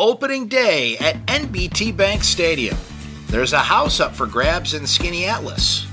opening day at NBT Bank Stadium. There's a house up for grabs in Skaneateles.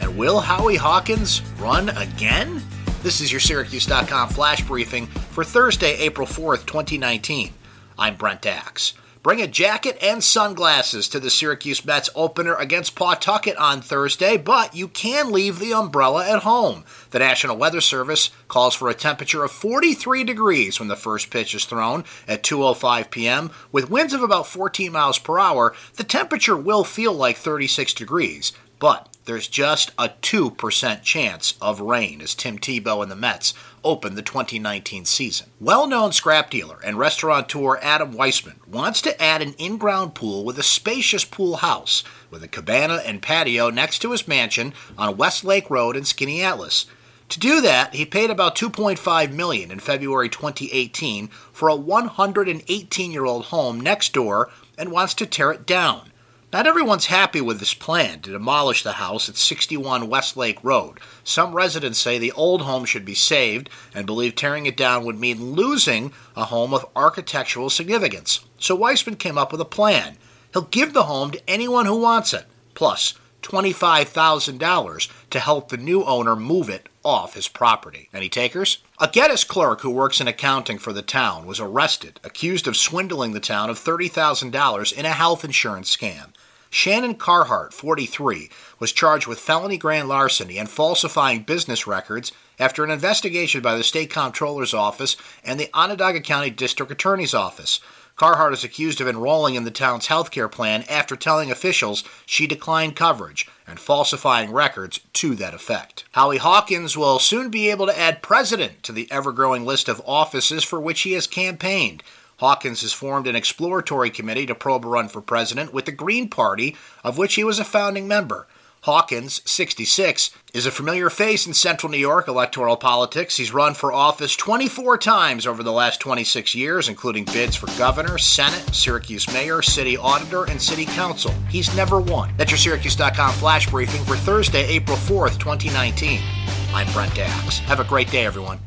And will Howie Hawkins run again? This is your Syracuse.com flash briefing for Thursday, April 4th, 2019. I'm Brent Axe. Bring a jacket and sunglasses to the Syracuse Mets opener against Pawtucket on Thursday, but you can leave the umbrella at home. The National Weather Service calls for a temperature of 43 degrees when the first pitch is thrown at 2:05 p.m. with winds of about 14 miles per hour. The temperature will feel like 36 degrees, but there's just a 2% chance of rain as Tim Tebow and the Mets open the 2019 season. Well known scrap dealer and restaurateur Adam Weissman wants to add an in ground pool with a spacious pool house with a cabana and patio next to his mansion on West Lake Road in Skaneateles. To do that, he paid about 2.5 million in February 2018 for a 118-year-old home next door and wants to tear it down. Not everyone's happy with this plan to demolish the house at 61 Westlake Road. Some residents say the old home should be saved and believe tearing it down would mean losing a home of architectural significance. So Weissman came up with a plan. He'll give the home to anyone who wants it, plus $25,000 to help the new owner move it off his property. Any takers? A Geddes clerk who works in accounting for the town was arrested, accused of swindling the town of $30,000 in a health insurance scam. Shannon Carhart, 43, was charged with felony grand larceny and falsifying business records after an investigation by the State Comptroller's Office and the Onondaga County District Attorney's Office. Carhart is accused of enrolling in the town's health care plan after telling officials she declined coverage and falsifying records to that effect. Howie Hawkins will soon be able to add president to the ever growing list of offices for which he has campaigned. Hawkins has formed an exploratory committee to probe a run for president with the Green Party, of which he was a founding member. Hawkins, 66, is a familiar face in central New York electoral politics. He's run for office 24 times over the last 26 years, including bids for governor, Senate, Syracuse mayor, city auditor, and city council. He's never won. That's your Syracuse.com flash briefing for Thursday, April 4th, 2019. I'm Brent Axe. Have a great day, everyone.